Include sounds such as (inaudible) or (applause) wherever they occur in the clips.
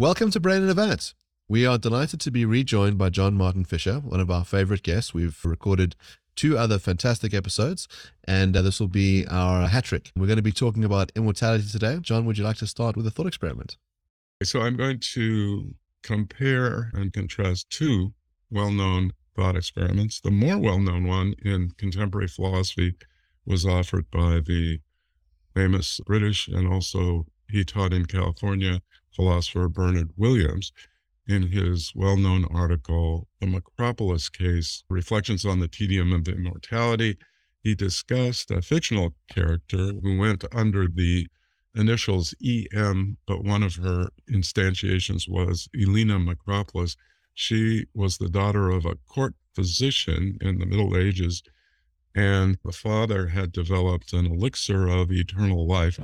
Welcome to Brain in a Vat. We are delighted to be rejoined by John Martin Fischer, one of our favorite guests. We've recorded two other fantastic episodes, and uh, this will be our hat trick. We're going to be talking about immortality today. John, would you like to start with a thought experiment? So I'm going to compare and contrast two well known thought experiments. The more well known one in contemporary philosophy was offered by the famous British and also he taught in California philosopher Bernard Williams in his well known article, The Makropulos Case Reflections on the Tedium of Immortality. He discussed a fictional character who went under the initials EM, but one of her instantiations was Elena Makropulos. She was the daughter of a court physician in the Middle Ages, and the father had developed an elixir of eternal life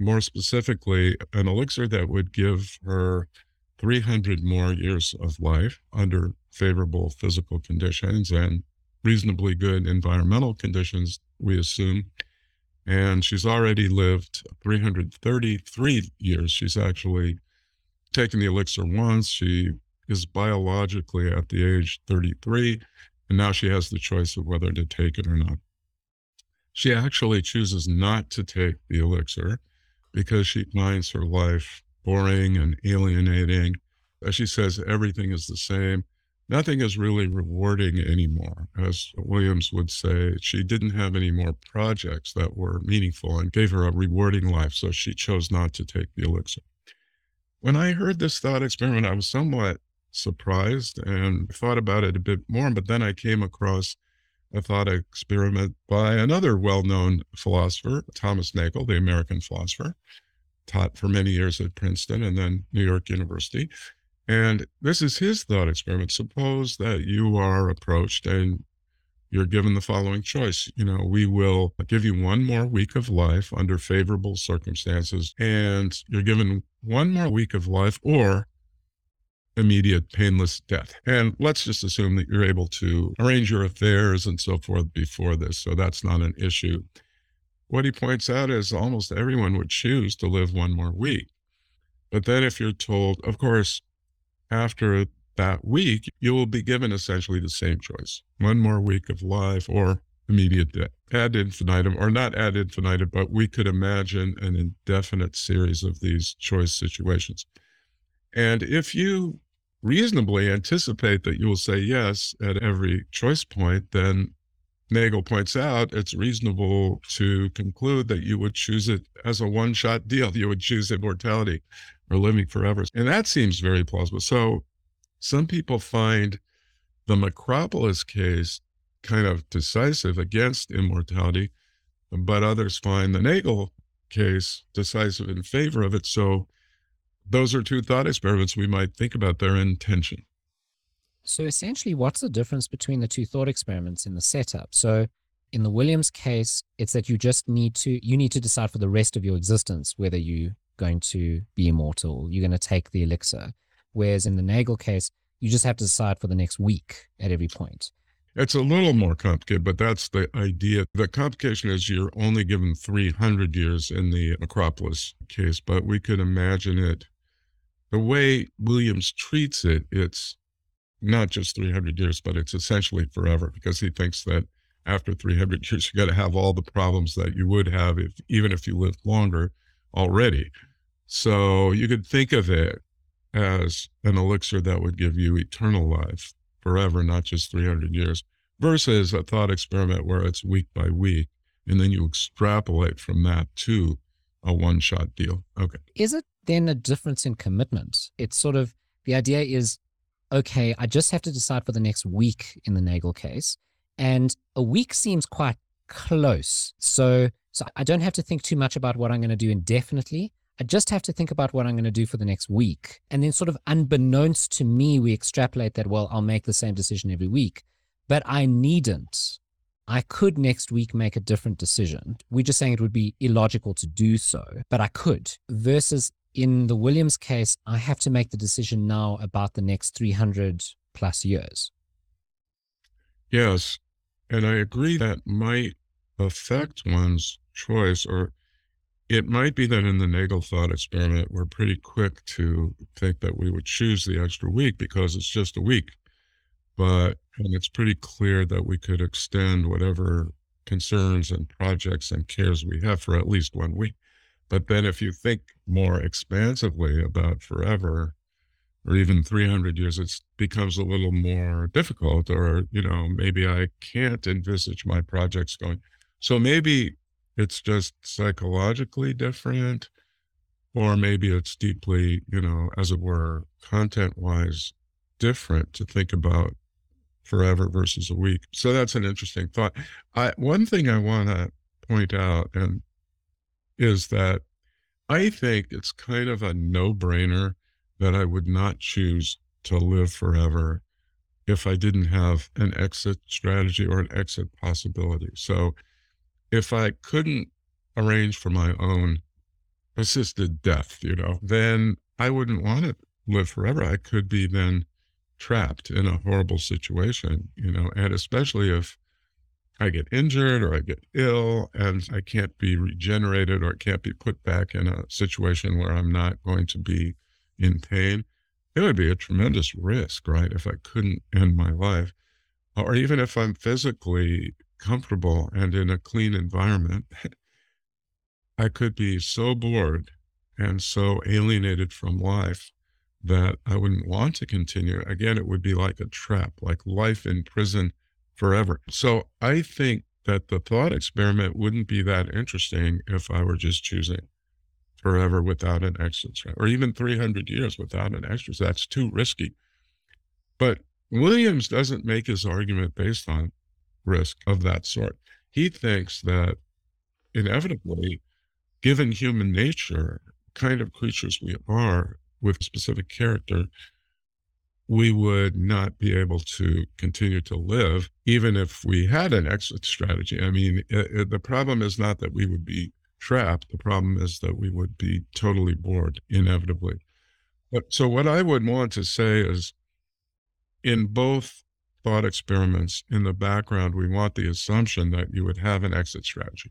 more specifically, an elixir that would give her 300 more years of life under favorable physical conditions and reasonably good environmental conditions, we assume. And she's already lived 333 years. She's actually taken the elixir once. She is biologically at the age 33, and now she has the choice of whether to take it or not. She actually chooses not to take the elixir because she finds her life boring and alienating. As she says, everything is the same. Nothing is really rewarding anymore. As Williams would say, she didn't have any more projects that were meaningful and gave her a rewarding life, so she chose not to take the elixir. When I heard this thought experiment, I was somewhat surprised and thought about it a bit more, but then I came across a thought experiment by another well known philosopher, Thomas Nagel, the American philosopher, taught for many years at Princeton and then New York University. And this is his thought experiment. Suppose that you are approached and you're given the following choice. You know, we will give you one more week of life under favorable circumstances, and you're given one more week of life, or immediate painless death. And let's just assume that you're able to arrange your affairs and so forth before this. So that's not an issue. What he points out is almost everyone would choose to live one more week. But then if you're told, of course, after that week, you will be given essentially the same choice one more week of life or immediate death ad infinitum, or not ad infinitum, but we could imagine an indefinite series of these choice situations. And if you reasonably anticipate that you will say yes at every choice point, then Nagel points out it's reasonable to conclude that you would choose it as a one shot deal. You would choose immortality or living forever. And that seems very plausible. So some people find the Makropulos case kind of decisive against immortality, but others find the Nagel case decisive in favor of it. So those are two thought experiments we might think about their intention. So essentially, what's the difference between the two thought experiments in the setup? So in the Williams case, it's that you just need to you need to decide for the rest of your existence whether you're going to be immortal, you're going to take the elixir. Whereas in the Nagel case, you just have to decide for the next week at every point. It's a little more complicated, but that's the idea. The complication is you're only given 300 years in the Makropulos case, but we could imagine it the way Williams treats it, it's not just 300 years, but it's essentially forever because he thinks that after 300 (laughs) years, you got to have all the problems that you would have if even if you lived longer already. So you could think of it as an elixir that would give you eternal life forever, not just 300 years, versus a thought experiment where it's week by week. And then you extrapolate from that to a one shot deal. Okay. Is it then a difference in commitment. It's sort of the idea is okay, I just have to decide for the next week in the Nagel case. And a week seems quite close. So, so I don't have to think too much about what I'm going to do indefinitely. I just have to think about what I'm going to do for the next week. And then, sort of unbeknownst to me, we extrapolate that, well, I'll make the same decision every week. But I needn't. I could next week make a different decision. We're just saying it would be illogical to do so, but I could. Versus in the Williams case, I have to make the decision now about the next 300 plus years. Yes. And I agree that might affect one's choice or it might be that in the Nagel thought experiment, we're pretty quick to think that we would choose the extra week because it's just a week. But and it's pretty clear that we could extend whatever concerns and projects and cares we have for at least one week. But then if you think more expansively about forever or even 300 years, it becomes a little more difficult, or, you know, maybe I can't envisage my projects going. So maybe it's just psychologically different, or maybe it's deeply, you know, as it were, content wise different to think about forever versus a week. So that's an interesting thought. I one thing I want to point out and is that I think it's kind of a no-brainer that I would not choose to live forever if I didn't have an exit strategy or an exit possibility. So if I couldn't arrange for my own assisted death, you know, then I wouldn't want to live forever. I could be then trapped in a horrible situation, you know, and especially if I get injured or I get ill and I can't be regenerated or can't be put back in a situation where I'm not going to be in pain, it would be a tremendous risk, right? If I couldn't end my life, or even if I'm physically comfortable and in a clean environment, (laughs) I could be so bored and so alienated from life that I wouldn't want to continue. Again, it would be like a trap, like life in prison forever. So I think that the thought experiment wouldn't be that interesting if I were just choosing forever without an exit, or even 300 years without an exit. That's too risky. But Williams doesn't make his argument based on risk of that sort. He thinks that inevitably, given human nature, kind of creatures we are, with specific character, we would not be able to continue to live, even if we had an exit strategy. I mean, it, it, the problem is not that we would be trapped, the problem is that we would be totally bored, inevitably. But so, what I would want to say is in both thought experiments, in the background, we want the assumption that you would have an exit strategy.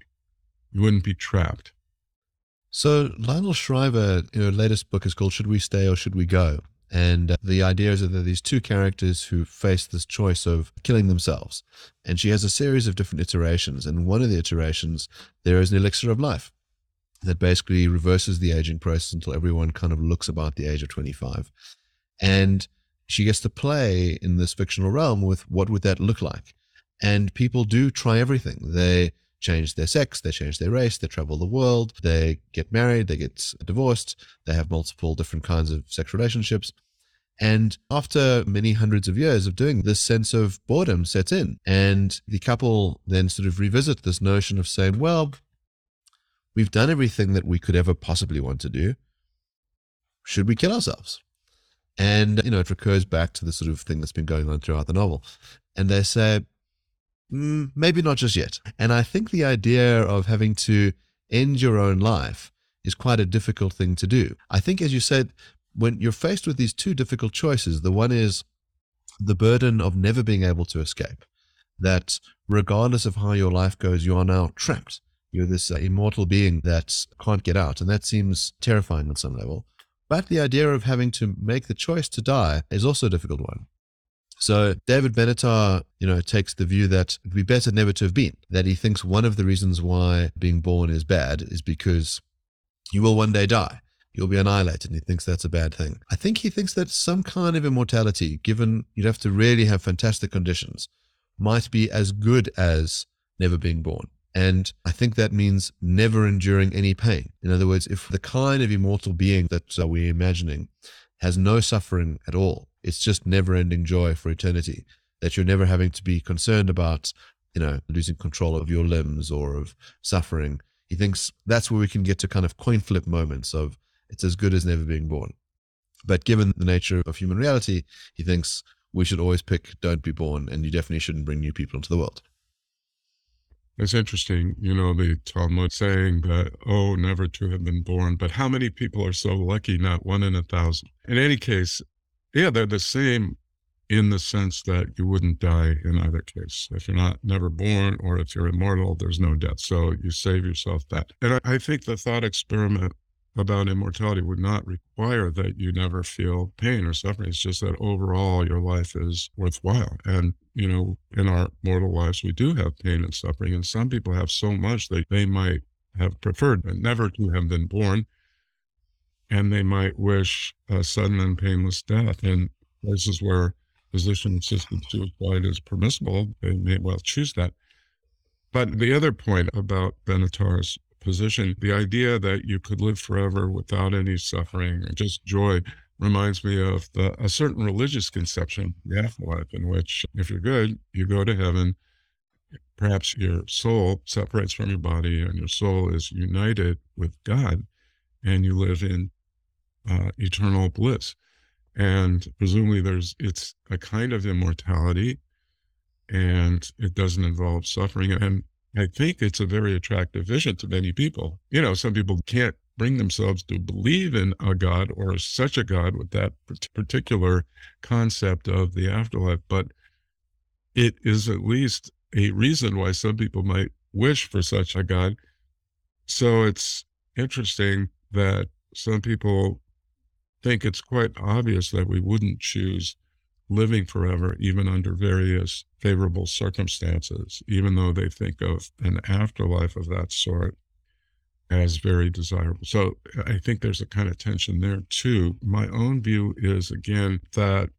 You wouldn't be trapped. So Lionel Shriver, your latest book is called "Should We Stay or Should We Go?" And uh, the idea is that there are these two characters who face this choice of killing themselves. And she has a series of different iterations. And one of the iterations, there is an elixir of life that basically reverses the aging process until everyone kind of looks about the age of 25. And she gets to play in this fictional realm with what would that look like. And people do try everything. They change their sex, they change their race, they travel the world, they get married, they get divorced, they have multiple different kinds of sex relationships. And after many hundreds of years of doing this sense of boredom sets in. And the couple then sort of revisit this notion of saying, well, we've done everything that we could ever possibly want to do. Should we kill ourselves? And, you know, it recurs back to the sort of thing that's been going on throughout the novel. And they say, mm, maybe not just yet. And I think the idea of having to end your own life is quite a difficult thing to do. I think, as you said, when you're faced with these two difficult choices, the one is the burden of never being able to escape, that regardless of how your life goes, you are now trapped. You're this uh, immortal being that can't get out. And that seems terrifying on some level. But the idea of having to make the choice to die is also a difficult one. So David Benatar, you know, takes the view that it'd be better never to have been. That he thinks one of the reasons why being born is bad is because you will one day die. You'll be annihilated, and he thinks that's a bad thing. I think he thinks that some kind of immortality, given you'd have to really have fantastic conditions, might be as good as never being born. And I think that means never enduring any pain. In other words, if the kind of immortal being that uh, we're imagining has no suffering at all, it's just never ending joy for eternity that you're never having to be concerned about, you know, losing control of your limbs or of suffering. He thinks that's where we can get to kind of coin flip moments of it's as good as never being born. But given the nature of human reality, he thinks we should always pick don't be born and you definitely shouldn't bring new people into the world. It's interesting, you know, the Talmud saying that, oh, never to have been born. But how many people are so lucky? Not one in a thousand. In any case, yeah, they're the same in the sense that you wouldn't die in either case. If you're not never born or if you're immortal, there's no death. So you save yourself that. And I, I think the thought experiment about immortality would not require that you never feel pain or suffering. It's just that overall your life is worthwhile. And, you know, in our mortal lives, we do have pain and suffering. And some people have so much that they might have preferred never to have been born. And they might wish a sudden and painless death. In places where physician assisted suicide is permissible, they may well choose that. But the other point about Benatar's position. The idea that you could live forever without any suffering and just joy reminds me of the, a certain religious conception, the afterlife, in which if you're good, you go to heaven. Perhaps your soul separates from your body and your soul is united with God and you live in uh, eternal bliss. And presumably there's, it's a kind of immortality and it doesn't involve suffering. And I think it's a very attractive vision to many people. You know, some people can't bring themselves to believe in a God or such a God with that particular concept of the afterlife, but it is at least a reason why some people might wish for such a God. So it's interesting that some people think it's quite obvious that we wouldn't choose living forever, even under various favorable circumstances, even though they think of an afterlife of that sort as very desirable. So I think there's a kind of tension there too. My own view is again that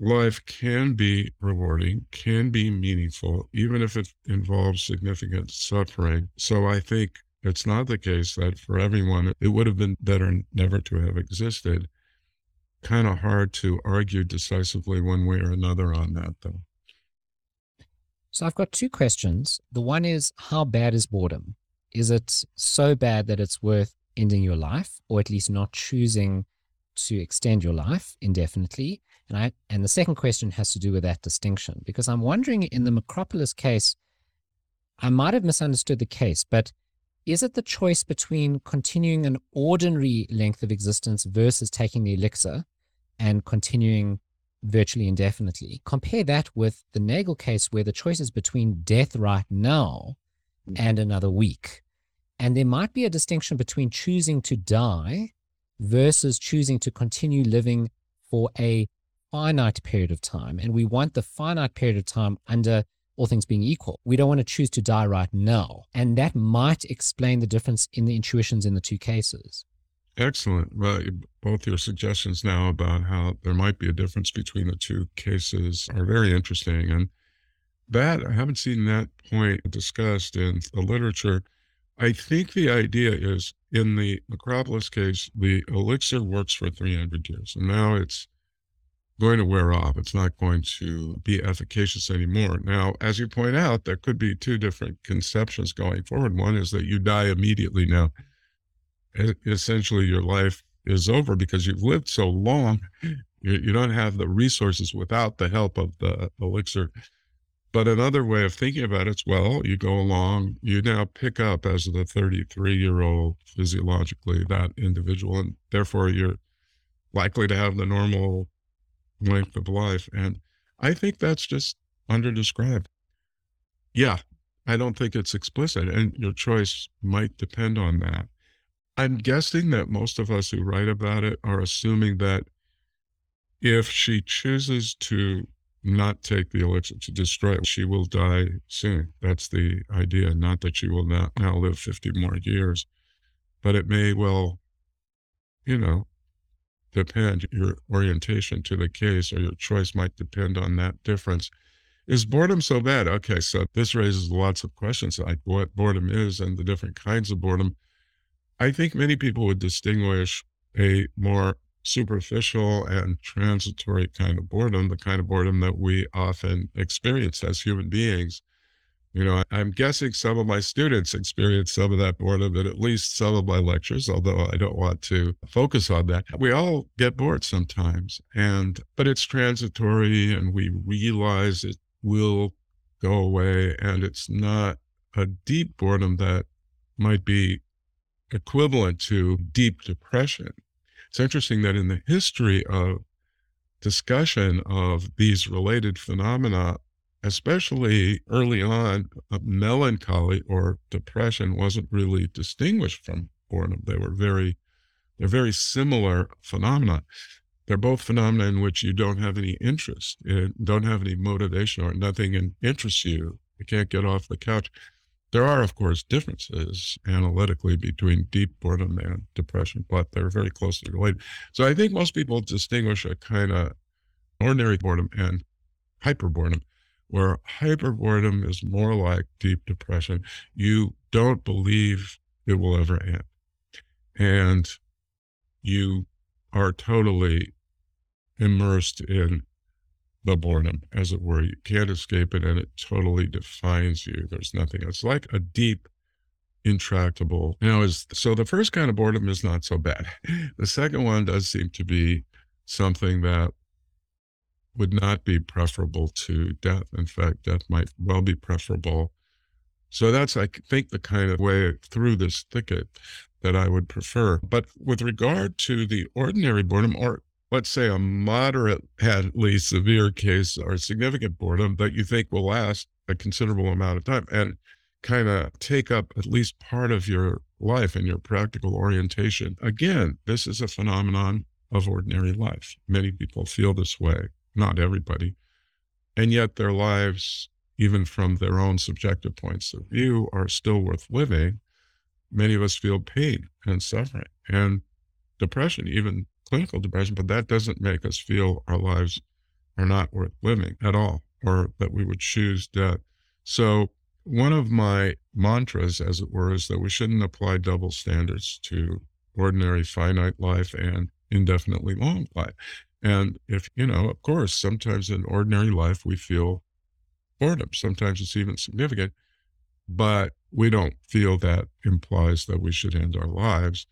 life can be rewarding, can be meaningful, even if it involves significant suffering. So I think it's not the case that for everyone it would have been better never to have existed kind of hard to argue decisively one way or another on that, though. So I've got two questions. The one is how bad is boredom? Is it so bad that it's worth ending your life, or at least not choosing to extend your life indefinitely? And I and the second question has to do with that distinction because I'm wondering in the Makropulos case, I might have misunderstood the case, but is it the choice between continuing an ordinary length of existence versus taking the elixir and continuing virtually indefinitely? Compare that with the Nagel case where the choice is between death right now mm. and another week. And there might be a distinction between choosing to die versus choosing to continue living for a finite period of time. And we want the finite period of time under all things being equal. We don't want to choose to die right now. And that might explain the difference in the intuitions in the two cases. Excellent. Well, both your suggestions now about how there might be a difference between the two cases are very interesting. And that, I haven't seen that point discussed in the literature. I think the idea is in the Makropulos case, the elixir works for 300 years. And now it's going to wear off. It's not going to be efficacious anymore. Now, as you point out, there could be two different conceptions going forward. One is that you die immediately now. Essentially, your life is over because you've lived so long. You, you don't have the resources without the help of the elixir. But another way of thinking about it is well, you go along, you now pick up as the 33 year old physiologically that individual, and therefore you're likely to have the normal length of life. And I think that's just underdescribed. Yeah, I don't think it's explicit, and your choice might depend on that. I'm guessing that most of us who write about it are assuming that if she chooses to not take the elixir to destroy it, she will die soon. That's the idea, not that she will not now live 50 more years. But it may well, you know, depend, your orientation to the case or your choice might depend on that difference. Is boredom so bad? Okay, so this raises lots of questions like what boredom is and the different kinds of boredom. I think many people would distinguish a more superficial and transitory kind of boredom, the kind of boredom that we often experience as human beings, you know, I'm guessing some of my students experience some of that boredom in at least some of my lectures, although I don't want to focus on that. We all get bored sometimes, and but it's transitory and we realize it will go away and it's not a deep boredom that might be equivalent to deep depression. It's interesting that in the history of discussion of these related phenomena, especially early on, uh, melancholy or depression wasn't really distinguished from boredom. They were very, they're very similar phenomena. They're both phenomena in which you don't have any interest, and don't have any motivation, or nothing interests you. You can't get off the couch. There are, of course, differences analytically between deep boredom and depression, but they're very closely related. So I think most people distinguish a kind of ordinary boredom and hyper boredom, where hyper boredom is more like deep depression. You don't believe it will ever end. And you are totally immersed in the boredom, as it were. You can't escape it, and it totally defines you. There's nothing. It's like a deep, intractable. Know, is so the first kind of boredom is not so bad. (laughs) The second one does seem to be something that would not be preferable to death. In fact, death might well be preferable. So that's, I think, the kind of way through this thicket that I would prefer. But with regard to the ordinary boredom, or let's say a moderate moderately severe case or significant boredom that you think will last a considerable amount of time and kind of take up at least part of your life and your practical orientation. Again, this is a phenomenon of ordinary life. Many people feel this way, not everybody. And yet their lives, even from their own subjective points of view, are still worth living. Many of us feel pain and suffering and depression, even clinical depression, but that doesn't make us feel our lives are not worth living at all or that we would choose death. So, one of my mantras, as it were, is that we shouldn't apply double standards to ordinary finite life and indefinitely long life. And if, you know, of course, sometimes in ordinary life we feel boredom, sometimes it's even significant, but we don't feel that implies that we should end our lives.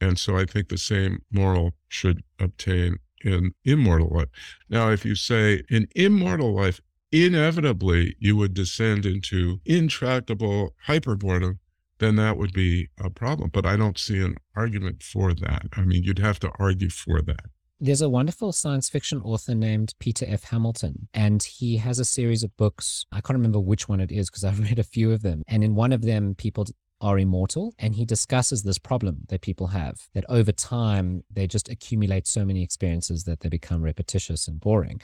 And so I think the same moral should obtain in immortal life. Now, if you say in immortal life, inevitably you would descend into intractable hyperboredom, then that would be a problem. But I don't see an argument for that. I mean, you'd have to argue for that. There's a wonderful science fiction author named Peter F. Hamilton, and he has a series of books. I can't remember which one it is because I've (laughs) read a few of them. And in one of them, people are immortal. And he discusses this problem that people have that over time, they just accumulate so many experiences that they become repetitious and boring.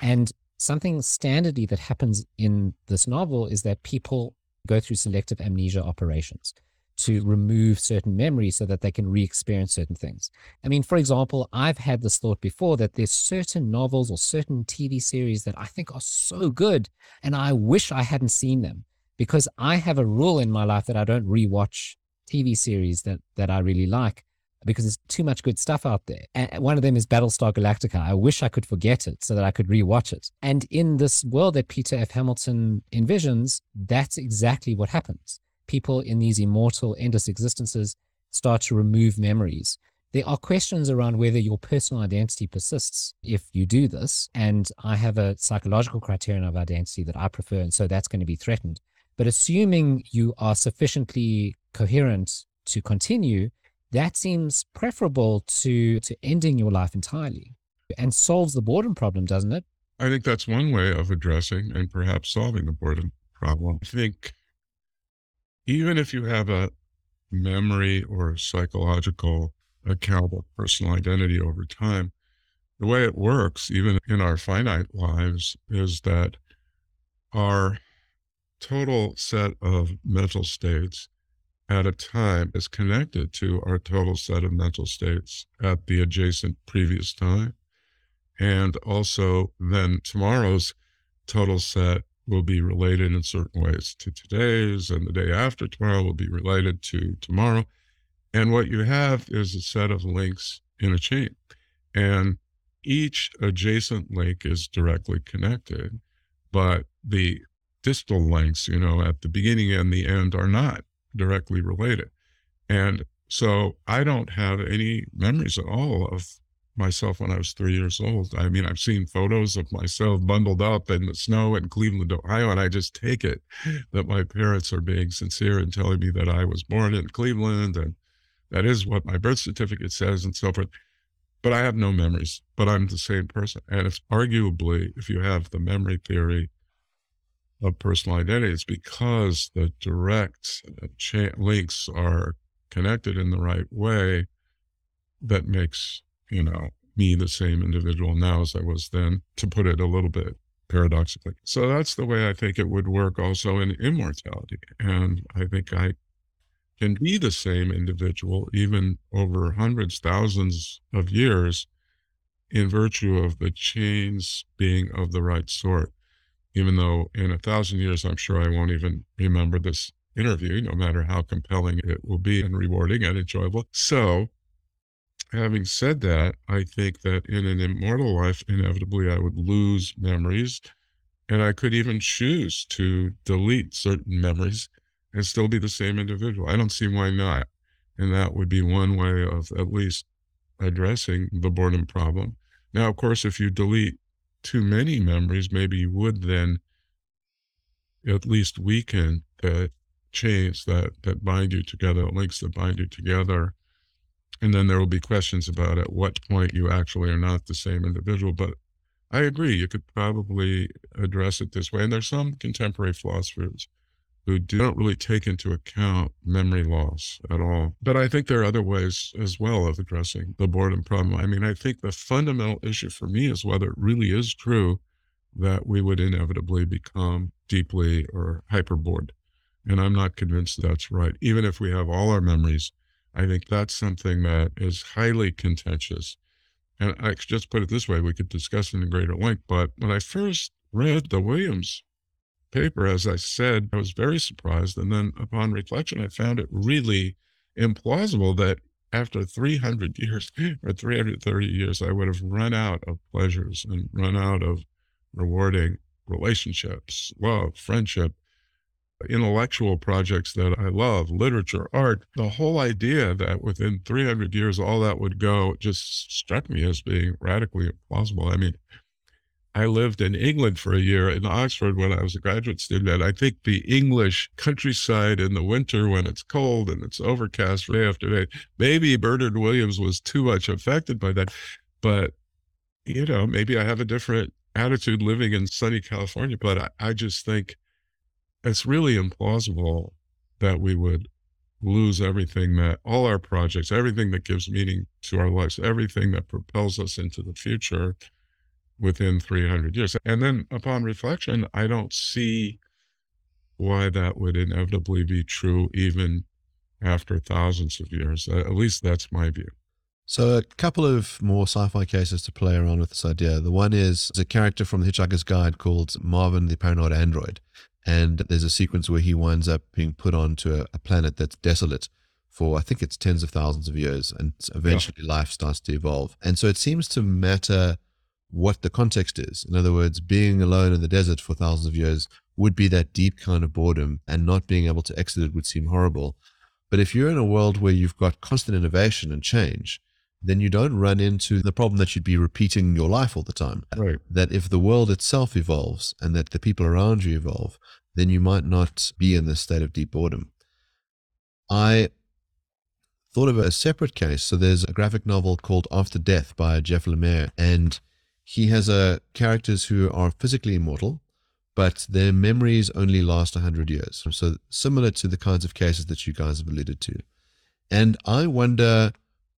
And something standardly that happens in this novel is that people go through selective amnesia operations to remove certain memories so that they can re-experience certain things. I mean, for example, I've had this thought before that there's certain novels or certain TV series that I think are so good and I wish I hadn't seen them because I have a rule in my life that I don't re-watch TV series that that I really like because there's too much good stuff out there. And one of them is Battlestar Galactica. I wish I could forget it so that I could rewatch it. And in this world that Peter F. Hamilton envisions, that's exactly what happens. People in these immortal, endless existences start to remove memories. There are questions around whether your personal identity persists if you do this. And I have a psychological criterion of identity that I prefer. And so that's going to be threatened. But assuming you are sufficiently coherent to continue, that seems preferable to, to ending your life entirely and solves the boredom problem, doesn't it? I think that's one way of addressing and perhaps solving the boredom problem. I think even if you have a memory or psychological account of personal identity over time, the way it works, even in our finite lives, is that our total set of mental states at a time is connected to our total set of mental states at the adjacent previous time. And also, then tomorrow's total set will be related in certain ways to today's, and the day after tomorrow will be related to tomorrow. And what you have is a set of links in a chain. And each adjacent link is directly connected, but the distal links, you know, at the beginning and the end are not directly related. And so I don't have any memories at all of myself when I was three years old. I mean, I've seen photos of myself bundled up in the snow in Cleveland, Ohio, and I just take it that my parents are being sincere and telling me that I was born in Cleveland and that is what my birth certificate says and so forth. but I have no memories, but I'm the same person. And it's arguably, if you have the memory theory of personal identity, it's because the direct cha- links are connected in the right way that makes, you know, me the same individual now as I was then, to put it a little bit paradoxically. So that's the way I think it would work also in immortality. And I think I can be the same individual even over hundreds, thousands of years in virtue of the chains being of the right sort. Even though in a thousand years, I'm sure I won't even remember this interview, no matter how compelling it will be and rewarding and enjoyable. So, having said that, I think that in an immortal life, inevitably I would lose memories. And I could even choose to delete certain memories and still be the same individual. I don't see why not. And that would be one way of at least addressing the boredom problem. Now, of course, if you delete too many memories, maybe you would then at least weaken the chains that, that bind you together, links that bind you together. And then there will be questions about at what point you actually are not the same individual. But I agree, you could probably address it this way. And there's some contemporary philosophers who don't really take into account memory loss at all. But I think there are other ways as well of addressing the boredom problem. I mean, I think the fundamental issue for me is whether it really is true that we would inevitably become deeply or hyper bored. And I'm not convinced that's right. Even if we have all our memories, I think that's something that is highly contentious. And I just put it this way, we could discuss it in greater length. But when I first read the Williams paper, as I said, I was very surprised. And then upon reflection, I found it really implausible that after 300 (laughs) years or 330 years, I would have run out of pleasures and run out of rewarding relationships, love, friendship, intellectual projects that I love, literature, art. The whole idea that within 300 years all that would go just struck me as being radically implausible. I mean, I lived in England for a year in Oxford when I was a graduate student. And I think the English countryside in the winter when it's cold and it's overcast day after day, maybe Bernard Williams was too much affected by that. But, you know, maybe I have a different attitude living in sunny California. But I, I just think it's really implausible that we would lose everything that all our projects, everything that gives meaning to our lives, everything that propels us into the future within 300 years. And then upon reflection, I don't see why that would inevitably be true even after thousands of years. At least that's my view. So, a couple of more sci fi cases to play around with this idea. The one is a character from The Hitchhiker's Guide called Marvin the Paranoid Android. And there's a sequence where he winds up being put onto a, a planet that's desolate for, I think it's tens of thousands of years. And eventually yeah. life starts to evolve. And so it seems to matter what the context is. In other words, being alone in the desert for thousands of years would be that deep kind of boredom, and not being able to exit it would seem horrible. But if you're in a world where you've got constant innovation and change, then you don't run into the problem that you'd be repeating your life all the time. Right. That if the world itself evolves and that the people around you evolve, then you might not be in this state of deep boredom. I thought of a separate case. So there's a graphic novel called After Death by Jeff Lemire, and he has uh, characters who are physically immortal, but their memories only last 100 years. So similar to the kinds of cases that you guys have alluded to. And I wonder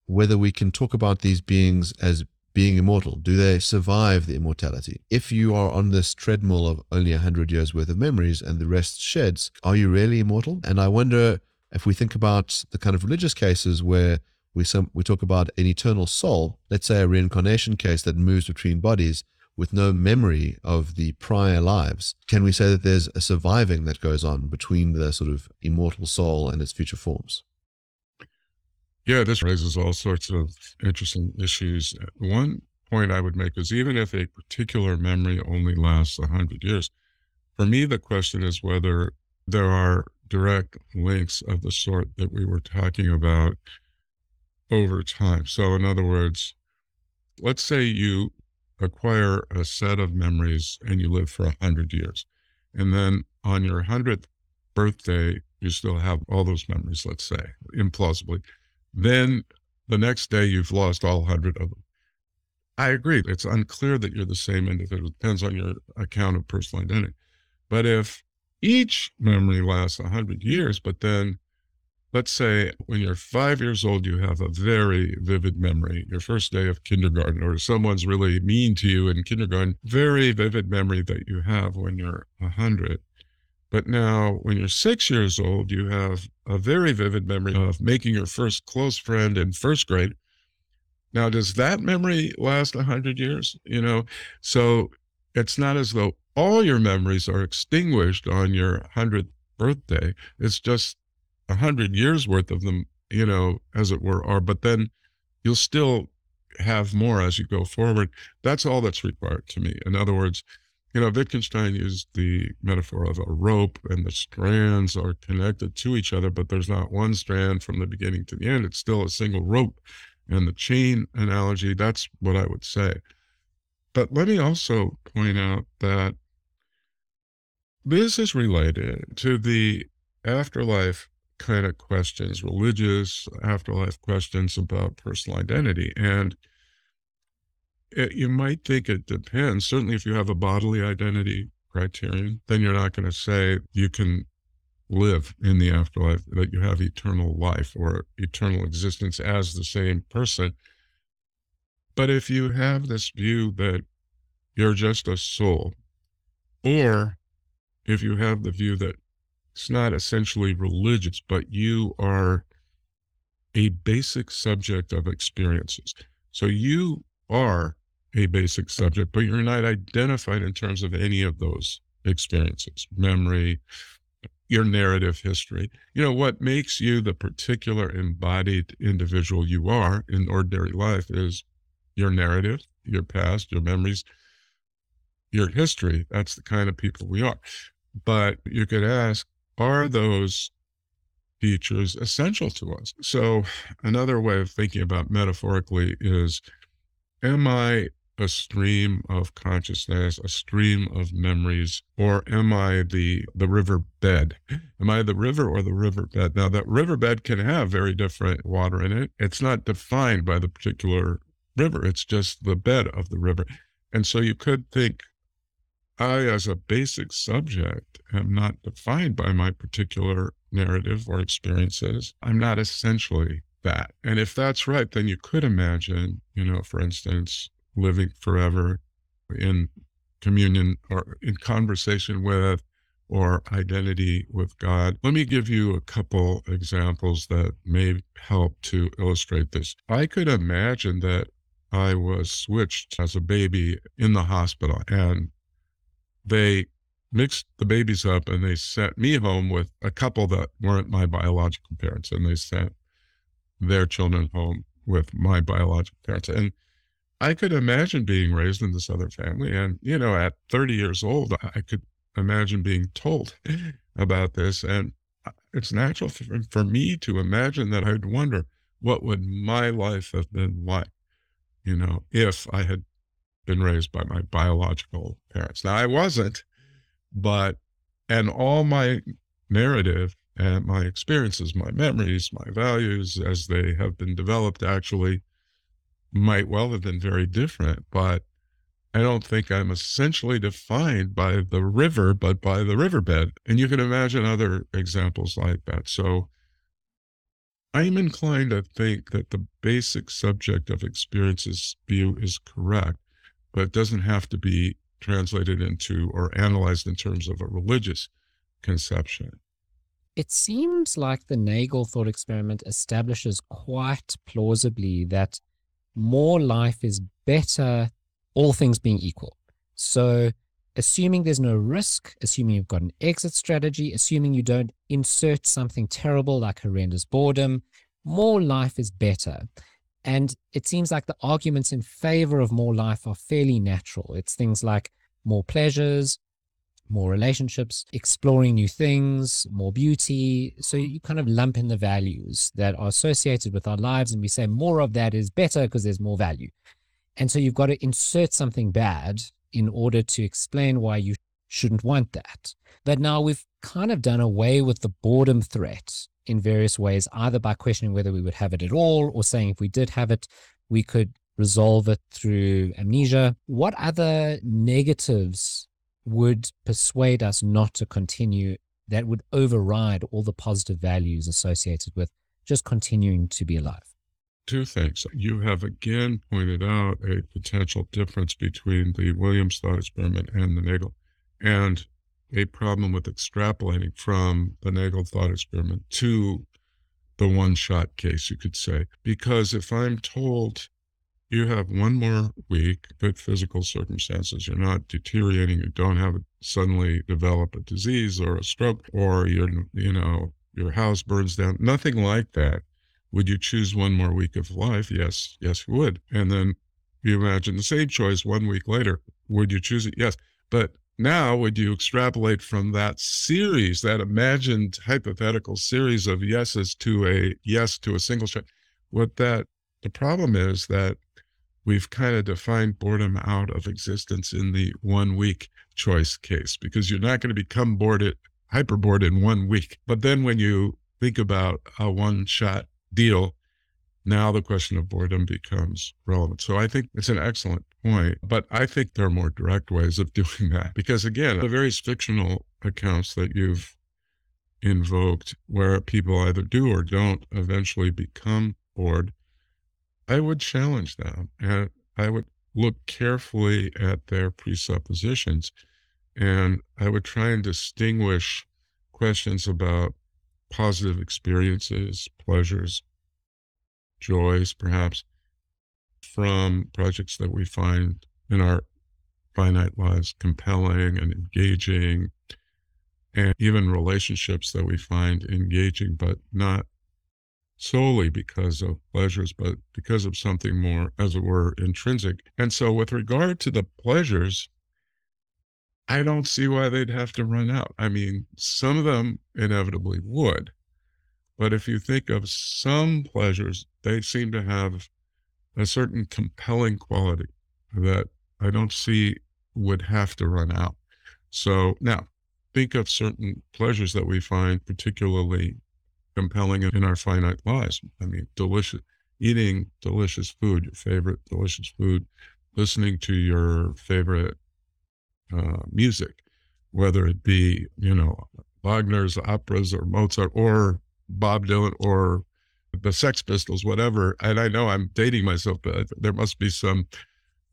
whether we can talk about these beings as being immortal. Do they survive the immortality? If you are on this treadmill of only 100 years worth of memories and the rest sheds, are you really immortal? And I wonder if we think about the kind of religious cases where we some we talk about an eternal soul, let's say a reincarnation case that moves between bodies with no memory of the prior lives, can we say that there's a surviving that goes on between the sort of immortal soul and its future forms? Yeah, this raises all sorts of interesting issues. One point I would make is even if a particular memory only lasts 100 years, for me, the question is whether there are direct links of the sort that we were talking about over time. So, in other words, let's say you acquire a set of memories and you live for 100 years. And then on your 100th birthday, you still have all those memories, let's say, implausibly. Then the next day, you've lost all 100 of them. I agree. It's unclear that you're the same individual. It depends on your account of personal identity. But if each memory lasts 100 years, but then let's say when you're five years old, you have a very vivid memory, your first day of kindergarten, or someone's really mean to you in kindergarten, very vivid memory that you have when you're 100. But now, when you're six years old, you have a very vivid memory of making your first close friend in first grade. Now, does that memory last 100 years? You know, so it's not as though all your memories are extinguished on your 100th birthday. It's just 100 years worth of them, you know, as it were, are, but then you'll still have more as you go forward. That's all that's required to me. In other words, you know, Wittgenstein used the metaphor of a rope, and the strands are connected to each other, but there's not one strand from the beginning to the end. It's still a single rope. And the chain analogy, that's what I would say. But let me also point out that this is related to the afterlife kind of questions, religious afterlife questions about personal identity. And it, you might think it depends. Certainly, if you have a bodily identity criterion, then you're not going to say you can live in the afterlife, that you have eternal life or eternal existence as the same person. But if you have this view that you're just a soul, or if you have the view that it's not essentially religious, but you are a basic subject of experiences. So you are a basic subject, but you're not identified in terms of any of those experiences, memory, your narrative history. You know, what makes you the particular embodied individual you are in ordinary life is your narrative, your past, your memories, your history. That's the kind of people we are. But you could ask, are those features essential to us? So, another way of thinking about metaphorically is Am I a stream of consciousness, a stream of memories, or am I the the river bed? Am I the river or the riverbed? Now that riverbed can have very different water in it. It's not defined by the particular river. It's just the bed of the river. And so you could think I, as a basic subject, am not defined by my particular narrative or experiences. I'm not essentially that. And if that's right, then you could imagine, you know, for instance, living forever in communion or in conversation with or identity with God. Let me give you a couple examples that may help to illustrate this. I could imagine that I was switched as a baby in the hospital and they mixed the babies up and they sent me home with a couple that weren't my biological parents and they sent their children home with my biological parents. And I could imagine being raised in this other family. And, you know, at 30 years old, I could imagine being told (laughs) about this. And it's natural for, for me to imagine that I'd wonder what would my life have been like, you know, if I had been raised by my biological parents. Now, I wasn't, but, and all my narrative and my experiences, my memories, my values, as they have been developed, actually might well have been very different. But I don't think I'm essentially defined by the river, but by the riverbed. And you can imagine other examples like that. So I'm inclined to think that the basic subject of experiences view is correct but it doesn't have to be translated into or analyzed in terms of a religious conception. It seems like the Nagel thought experiment establishes quite plausibly that more life is better, all things being equal. So, assuming there's no risk, assuming you've got an exit strategy, assuming you don't insert something terrible like horrendous boredom, more life is better. And it seems like the arguments in favor of more life are fairly natural. It's things like more pleasures, more relationships, exploring new things, more beauty. So you kind of lump in the values that are associated with our lives, and we say more of that is better because there's more value. And so you've got to insert something bad in order to explain why you shouldn't want that. But now we've kind of done away with the boredom threat in various ways, either by questioning whether we would have it at all or saying if we did have it, we could resolve it through amnesia. What other negatives would persuade us not to continue that would override all the positive values associated with just continuing to be alive? Two things. You have again pointed out a potential difference between the Williams thought experiment and the Nagel, and a problem with extrapolating from the Nagel thought experiment to the one shot case, you could say. Because if I'm told you have one more week, good physical circumstances, you're not deteriorating, you don't have suddenly develop a disease or a stroke, or you're, you know, your house burns down, nothing like that. Would you choose one more week of life? Yes, yes, you would. And then you imagine the same choice one week later. Would you choose it? Yes. But now, would you extrapolate from that series, that imagined hypothetical series of yeses to a yes to a single shot? What that the problem is that we've kind of defined boredom out of existence in the one week choice case because you're not going to become bored, hyper bored in one week. But then when you think about a one shot deal, now the question of boredom becomes relevant. So I think it's an excellent point, but I think there are more direct ways of (laughs) doing that because again, the various fictional accounts that you've invoked where people either do or don't eventually become bored, I would challenge them and I would look carefully at their presuppositions and I would try and distinguish questions about positive experiences, pleasures, joys, perhaps, from projects that we find in our finite lives compelling and engaging, and even relationships that we find engaging, but not solely because of pleasures, but because of something more, as it were, intrinsic. And so, with regard to the pleasures, I don't see why they'd have to run out. I mean, some of them inevitably would. But if you think of some pleasures, they seem to have a certain compelling quality that I don't see would have to run out. So now think of certain pleasures that we find particularly compelling in our finite lives. I mean, delicious, eating delicious food, your favorite delicious food, listening to your favorite uh, music, whether it be, you know, Wagner's operas or Mozart or Bob Dylan or the Sex Pistols, whatever. And I know I'm dating myself, but there must be some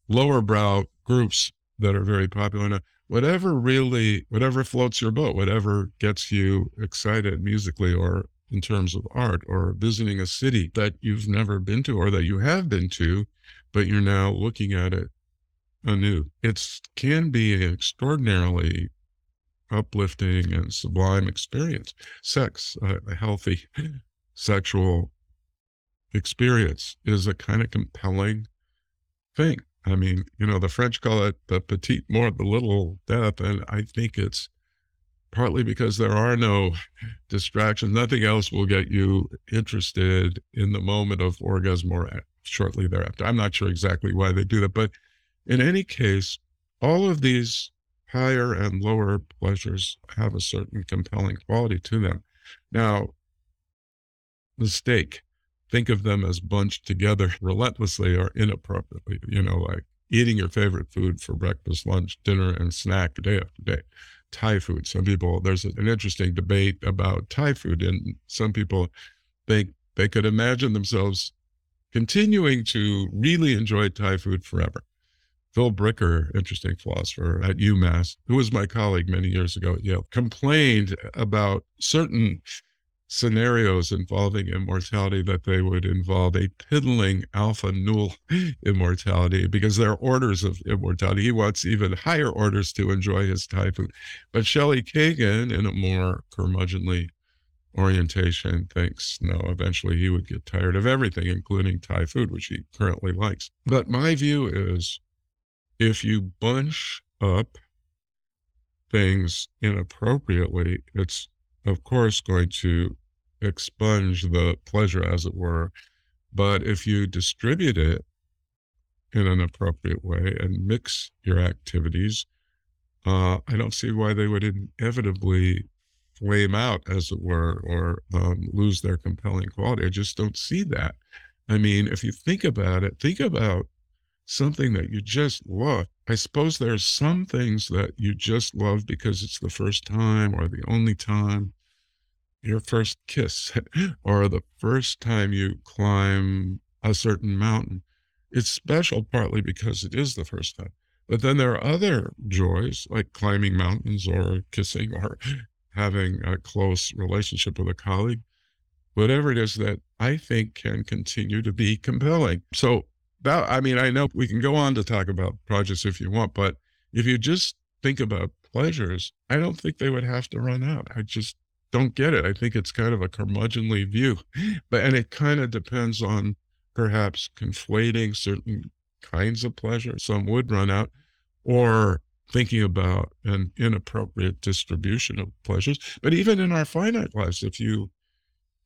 lower brow groups that are very popular now. Whatever really, whatever floats your boat, whatever gets you excited musically or in terms of art or visiting a city that you've never been to or that you have been to, but you're now looking at it anew. It can be an extraordinarily uplifting and sublime experience. Sex, uh, a healthy (laughs) sexual experience, is a kind of compelling thing. I mean, you know, the French call it the petite mort, the little death, and I think it's partly because there are no distractions. Nothing else will get you interested in the moment of orgasm or shortly thereafter. I'm not sure exactly why they do that, but in any case, all of these higher and lower pleasures have a certain compelling quality to them. Now, steak, think of them as bunched together (laughs) relentlessly or inappropriately, you know, like eating your favorite food for breakfast, lunch, dinner, and snack day after day. Thai food. Some people, there's an interesting debate about Thai food, and some people think they could imagine themselves continuing to really enjoy Thai food forever. Phil Bricker, interesting philosopher at UMass, who was my colleague many years ago at Yale, complained about certain scenarios involving immortality that they would involve a piddling aleph null immortality because there are orders of immortality. He wants even higher orders to enjoy his Thai food. But Shelley Kagan, in a more curmudgeonly orientation, thinks no, eventually he would get tired of everything, including Thai food, which he currently likes. But my view is if you bunch up things inappropriately, it's of course going to expunge the pleasure, as it were. But if you distribute it in an appropriate way and mix your activities, uh, I don't see why they would inevitably flame out, as it were, or um, lose their compelling quality. I just don't see that. I mean, if you think about it, think about something that you just love. I suppose there are some things that you just love because it's the first time or the only time your first kiss (laughs) or the first time you climb a certain mountain. It's special partly because it is the first time. But then there are other joys like climbing mountains or kissing or (laughs) having a close relationship with a colleague, whatever it is that I think can continue to be compelling. So that, I mean, I know we can go on to talk about projects if you want, but if you just think about pleasures, I don't think they would have to run out. I just don't get it. I think it's kind of a curmudgeonly view, (laughs) but, and it kind of depends on perhaps conflating certain kinds of pleasure. Some would run out or thinking about an inappropriate distribution of pleasures. But even in our finite lives, if you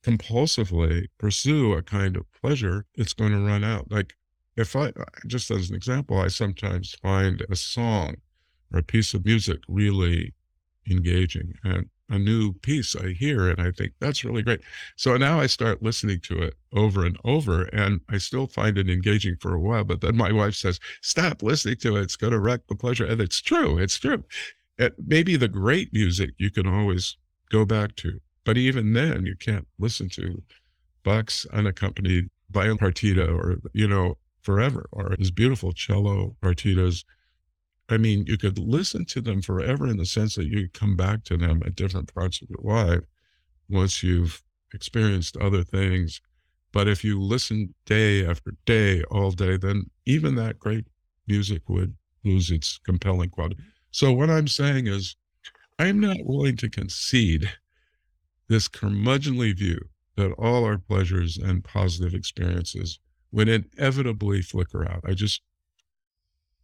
compulsively pursue a kind of pleasure, it's going to run out. Like if I, just as an example, I sometimes find a song or a piece of music really engaging and a new piece I hear and I think that's really great. So now I start listening to it over and over and I still find it engaging for a while. But then my wife says, stop listening to it. It's going to wreck the pleasure. And it's true. It's true. It, maybe the great music you can always go back to. But even then, you can't listen to Bach's unaccompanied violin partita or, you know, forever or his beautiful cello partitas I mean, you could listen to them forever in the sense that you come back to them at different parts of your life once you've experienced other things. But if you listen day after day, all day, then even that great music would lose its compelling quality. Mm-hmm. So what I'm saying is, I'm not willing to concede this curmudgeonly view that all our pleasures and positive experiences would inevitably flicker out. I just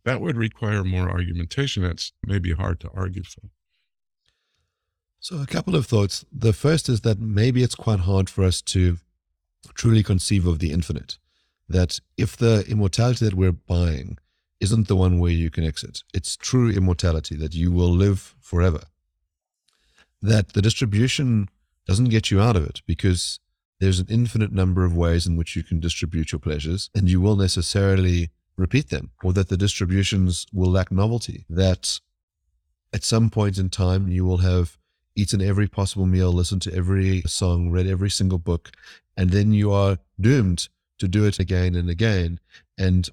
that would require more argumentation. That's maybe hard to argue for. So, a couple of thoughts. The first is that maybe it's quite hard for us to truly conceive of the infinite. That if the immortality that we're buying isn't the one where you can exit, it's true immortality, that you will live forever. That the distribution doesn't get you out of it because there's an infinite number of ways in which you can distribute your pleasures, and you will necessarily repeat them, or that the distributions will lack novelty, that at some point in time you will have eaten every possible meal, listened to every song, read every single book, and then you are doomed to do it again and again. And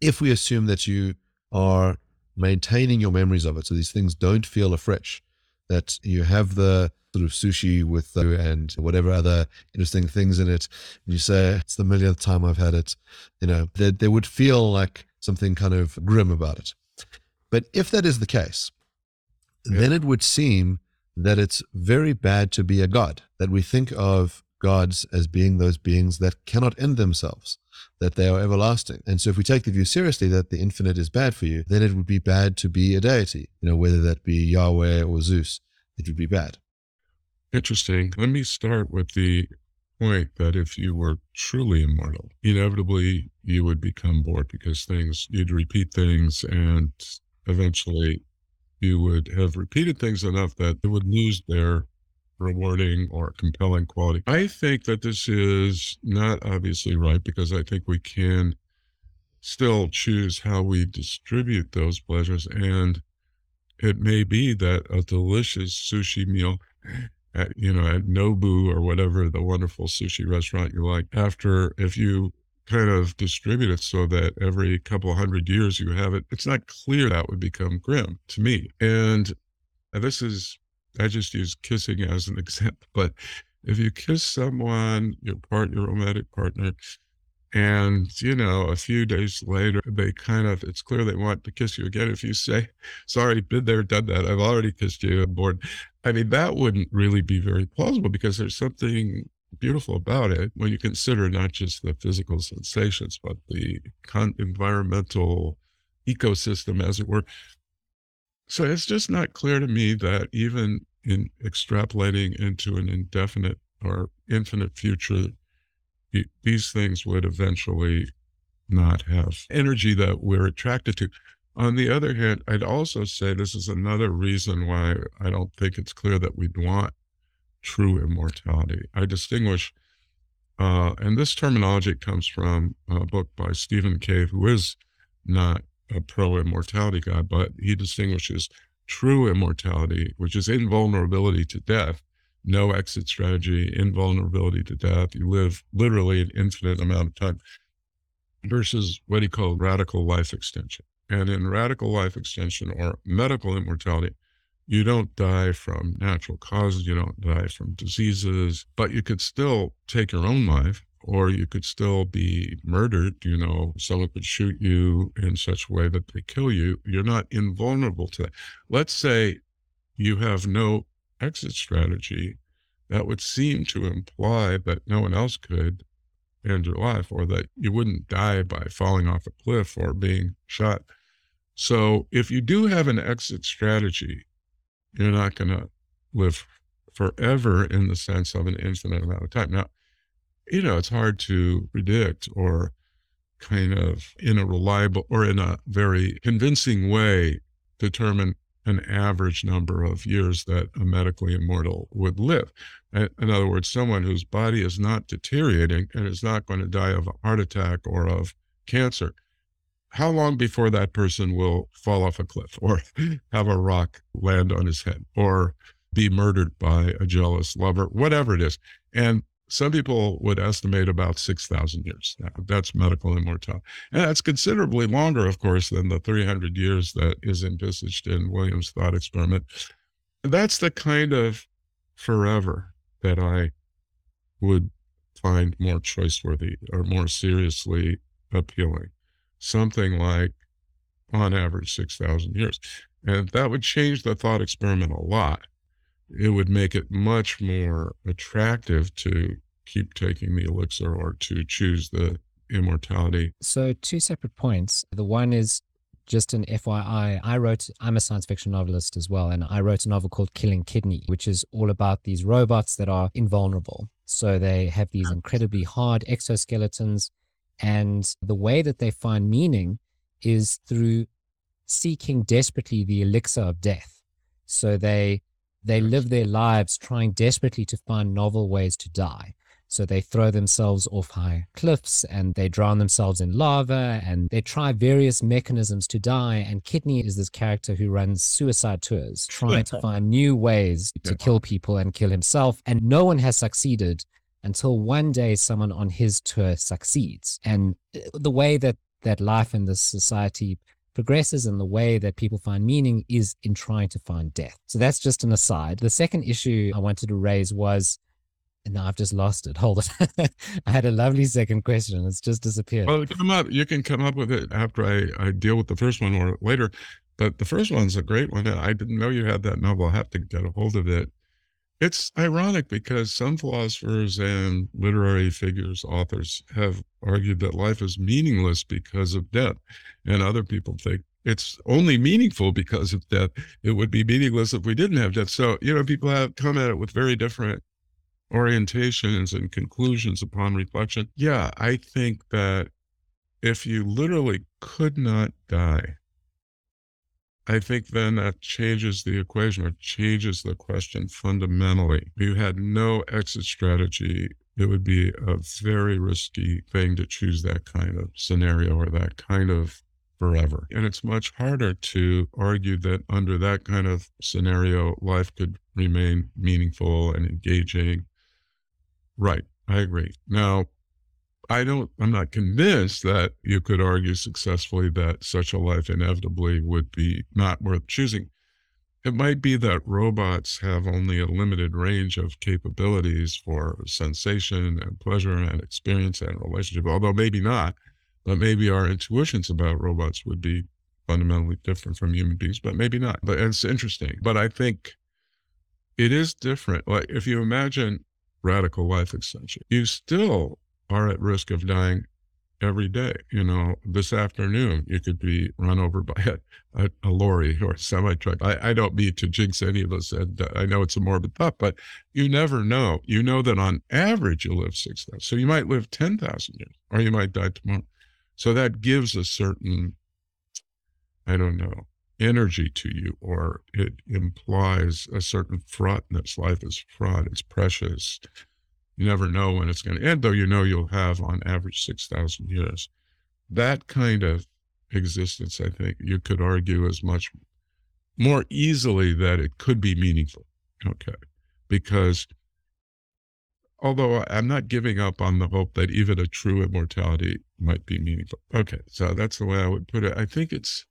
if we assume that you are maintaining your memories of it, so these things don't feel afresh, that you have the sort of sushi with uh, and whatever other interesting things in it. And you say, it's the millionth time I've had it. You know, they, they would feel like something kind of grim about it. But if that is the case, yeah. then it would seem that it's very bad to be a god, that we think of gods as being those beings that cannot end themselves, that they are everlasting. And so if we take the view seriously that the infinite is bad for you, then it would be bad to be a deity, you know, whether that be Yahweh or Zeus, it would be bad. Interesting. Let me start with the point that if you were truly immortal, inevitably you would become bored because things, you'd repeat things and eventually you would have repeated things enough that they would lose their rewarding or compelling quality. I think that this is not obviously right because I think we can still choose how we distribute those pleasures. And it may be that a delicious sushi meal at, you know, at Nobu or whatever the wonderful sushi restaurant you like, after if you kind of distribute it so that every couple hundred years you have it, it's not clear that would become grim to me. And uh, this is, I just use kissing as an (laughs) example, but if you kiss someone, your part, your romantic partner, and, you know, a few days later, they kind of, it's clear they want to kiss you again. If you say, sorry, been there, done that, I've already kissed you, I'm bored. I mean, that wouldn't really be very plausible because there's something beautiful about it when you consider not just the physical sensations, but the con- environmental ecosystem, as it were. So it's just not clear to me that even in extrapolating into an indefinite or infinite future, these things would eventually not have energy that we're attracted to. On the other hand, I'd also say this is another reason why I don't think it's clear that we'd want true immortality. I distinguish, uh, and this terminology comes from a book by Stephen Cave, who is not a pro immortality guy, but he distinguishes true immortality, which is invulnerability to death, no exit strategy, invulnerability to death. You live literally an infinite amount of time versus what he called radical life extension. And in radical life extension or medical immortality, you don't die from natural causes, you don't die from diseases, but you could still take your own life or you could still be murdered. You know, someone could shoot you in such a way that they kill you. You're not invulnerable to that. Let's say you have no exit strategy. That would seem to imply that no one else could end your life or that you wouldn't die by falling off a cliff or being shot. So if you do have an exit strategy, you're not going to live forever in the sense of an infinite amount of time. Now, you know, it's hard to predict or kind of in a reliable or in a very convincing way determine an average number of years that a medically immortal would live. In other words, someone whose body is not deteriorating and is not going to die of a heart attack or of cancer. How long before that person will fall off a cliff or (laughs) have a rock land on his head or be murdered by a jealous lover, whatever it is? And some people would estimate about 6,000 years. That's medical immortality. And that's considerably longer, of course, than the 300 years that is envisaged in Williams' thought experiment. That's the kind of forever that I would find more choiceworthy or more seriously appealing. Something like, on average, 6,000 years. And that would change the thought experiment a lot it would make it much more attractive to keep taking the elixir or to choose the immortality. So, two separate points. The one is just an FYI, I wrote, I'm a science fiction novelist as well, and I wrote a novel called Killing Kidney, which is all about these robots that are invulnerable. So they have these ah. incredibly hard exoskeletons, and the way that they find meaning is through seeking desperately the elixir of death. So they they live their lives trying desperately to find novel ways to die. So they throw themselves off high cliffs and they drown themselves in lava and they try various mechanisms to die. And Kidney is this character who runs suicide tours, trying to find new ways to kill people and kill himself. And no one has succeeded until one day someone on his tour succeeds. And uh, the way that that life in this society progresses and the way that people find meaning is in trying to find death. So that's just an aside. The second issue I wanted to raise was, and now I've just lost it. (laughs) Hold it. I had a lovely second question. It's just disappeared. Well, come up. You can come up with it after I, I deal with the first one or later. But the first one's a great one. I didn't know you had that novel. I'll have to get a hold of it. It's ironic because some philosophers and literary figures, authors, have argued that life is meaningless because of death. And other people think it's only meaningful because of death. It would be meaningless if we didn't have death. So, you know, people have come at it with very different orientations and conclusions upon reflection. Yeah, I think that if you literally could not die, I think then that changes the equation or changes the question fundamentally. If you had no exit strategy, it would be a very risky thing to choose that kind of scenario or that kind of forever. And it's much harder to argue that under that kind of scenario, life could remain meaningful and engaging. Right. I agree. Now, I don't, I'm not convinced that you could argue successfully that such a life inevitably would be not worth choosing. It might be that robots have only a limited range of capabilities for sensation and pleasure and experience and relationship, although maybe not. But maybe our intuitions about robots would be fundamentally different from human beings, but maybe not. But it's interesting. But I think it is different. Like if you imagine radical life extension, you still are at risk of dying every day. You know, this afternoon you could be run over by a, a, a lorry or a semi truck. I, I, don't mean to jinx any of us, and uh, I know it's a morbid thought, but you never know. You know that on average you live six thousand, so you might live ten thousand years, or you might die tomorrow. So that gives a certain, I don't know, energy to you, or it implies a certain fraughtness. Life is fraught. It's precious. You never know when it's going to end, though you know you'll have on average 6,000 years. That kind of existence, I think you could argue as much more easily that it could be meaningful. Okay. Because although I'm not giving up on the hope that even a true immortality might be meaningful. Okay. So that's the way I would put it. I think it's,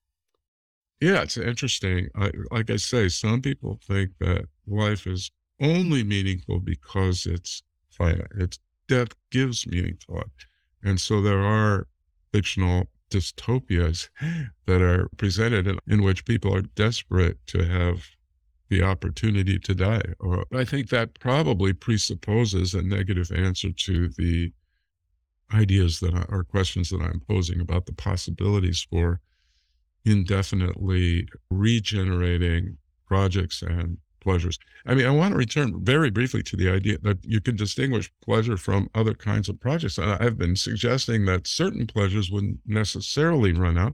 yeah, it's interesting. I, like I say, some people think that life is only meaningful because it's finite. It's death gives meaning to it. And so there are fictional dystopias that are presented in, in which people are desperate to have the opportunity to die. Or I think that probably presupposes a negative answer to the ideas that are questions that I'm posing about the possibilities for indefinitely regenerating projects and pleasures. I mean, I want to return very briefly to the idea that you can distinguish pleasure from other kinds of projects. And I've been suggesting that certain pleasures wouldn't necessarily run out.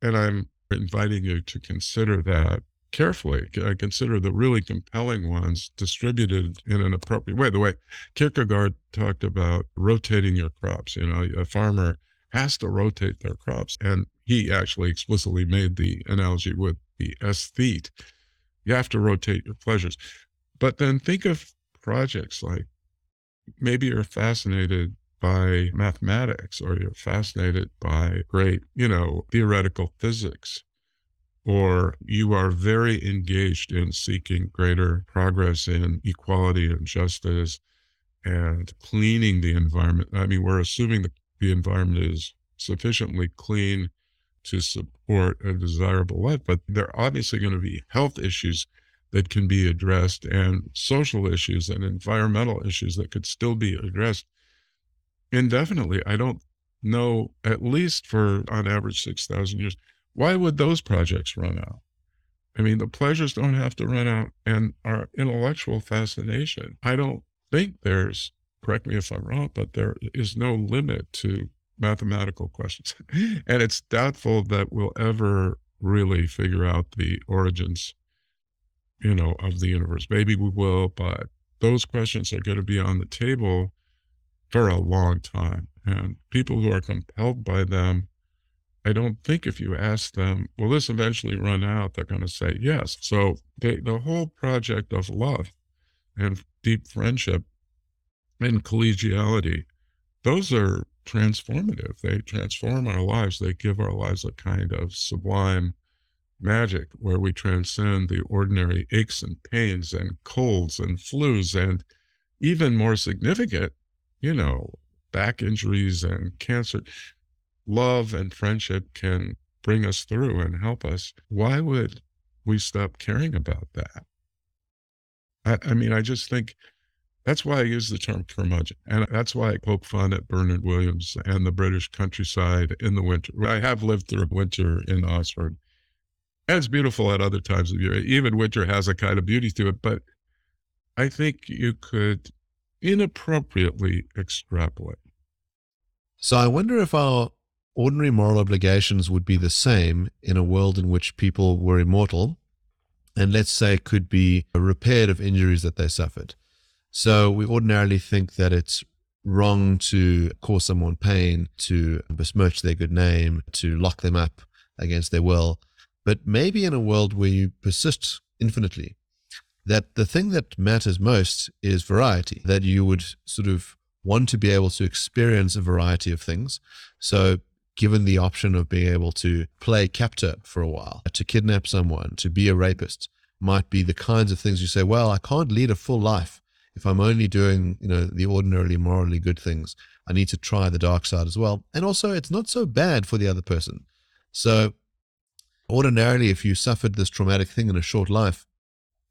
And I'm inviting you to consider that carefully. Uh, consider the really compelling ones distributed in an appropriate way. The way Kierkegaard talked about rotating your crops, you know, a farmer has to rotate their crops. And he actually explicitly made the analogy with the aesthete you have to rotate your pleasures. But then think of projects like maybe you're fascinated by mathematics or you're fascinated by great, you know, theoretical physics, or you are very engaged in seeking greater progress in equality and justice and cleaning the environment. I mean, we're assuming that the environment is sufficiently clean to support a desirable life. But there are obviously going to be health issues that can be addressed and social issues and environmental issues that could still be addressed indefinitely. I don't know, at least for on average 6,000 years, why would those projects run out? I mean, the pleasures don't have to run out and our intellectual fascination. I don't think there's, correct me if I'm wrong, but there is no limit to mathematical questions. (laughs) and it's doubtful that we'll ever really figure out the origins, you know, of the universe. Maybe we will, but those questions are going to be on the table for a long time. And people who are compelled by them, I don't think if you ask them, will this eventually run out? They're going to say yes. So they, the whole project of love and deep friendship and collegiality, those are transformative. They transform our lives. They give our lives a kind of sublime magic where we transcend the ordinary aches and pains and colds and flus and even more significant, you know, back injuries and cancer. Love and friendship can bring us through and help us. Why would we stop caring about that? I, I mean, I just think that's why I use the term curmudgeon. And that's why I poke fun at Bernard Williams and the British countryside in the winter. I have lived through a winter in Oxford. And it's beautiful at other times of year. Even winter has a kind of beauty to it. But I think you could inappropriately extrapolate. So I wonder if our ordinary moral obligations would be the same in a world in which people were immortal and let's say could be repaired of injuries that they suffered. So we ordinarily think that it's wrong to cause someone pain, to besmirch their good name, to lock them up against their will. But maybe in a world where you persist infinitely, that the thing that matters most is variety, that you would sort of want to be able to experience a variety of things. So given the option of being able to play captor for a while, to kidnap someone, to be a rapist, might be the kinds of things you say, well, I can't lead a full life if I'm only doing, you know, the ordinarily morally good things, I need to try the dark side as well. And also, it's not so bad for the other person. So, ordinarily, if you suffered this traumatic thing in a short life,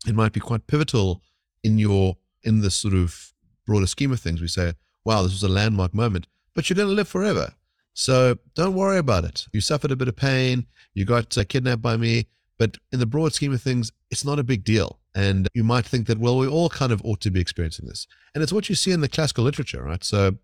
it might be quite pivotal in your in this sort of broader scheme of things. We say, "Wow, this was a landmark moment," but you're going to live forever. So don't worry about it. You suffered a bit of pain. You got uh, kidnapped by me. But in the broad scheme of things, it's not a big deal. And you might think that, well, we all kind of ought to be experiencing this. And it's what you see in the classical literature, right? So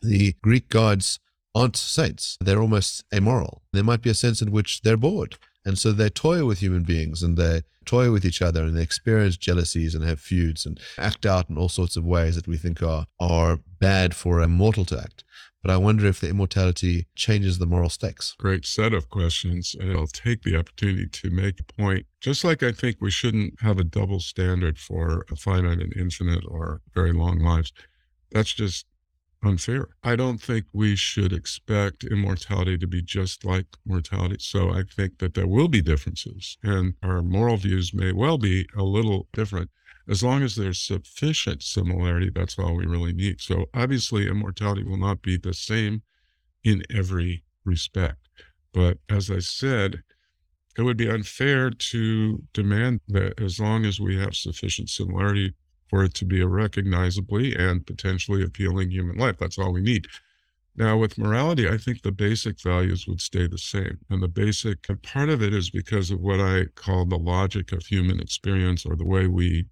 the Greek gods aren't saints. They're almost amoral. There might be a sense in which they're bored And so they toy with human beings and they toy with each other and they experience jealousies and have feuds and act out in all sorts of ways that we think are, are bad for a mortal to act. But I wonder if the immortality changes the moral stakes. Great set of questions. And I'll take the opportunity to make a point. Just like I think we shouldn't have a double standard for a finite and infinite or very long lives. That's just unfair. I don't think we should expect immortality to be just like mortality. So I think that there will be differences and our moral views may well be a little different as long as there's sufficient similarity, that's all we really need. So obviously, immortality will not be the same in every respect. But as I said, it would be unfair to demand that as long as we have sufficient similarity for it to be a recognizably and potentially appealing human life. That's all we need. Now, with morality, I think the basic values would stay the same. And the basic part of it is because of what I call the logic of human experience or the way we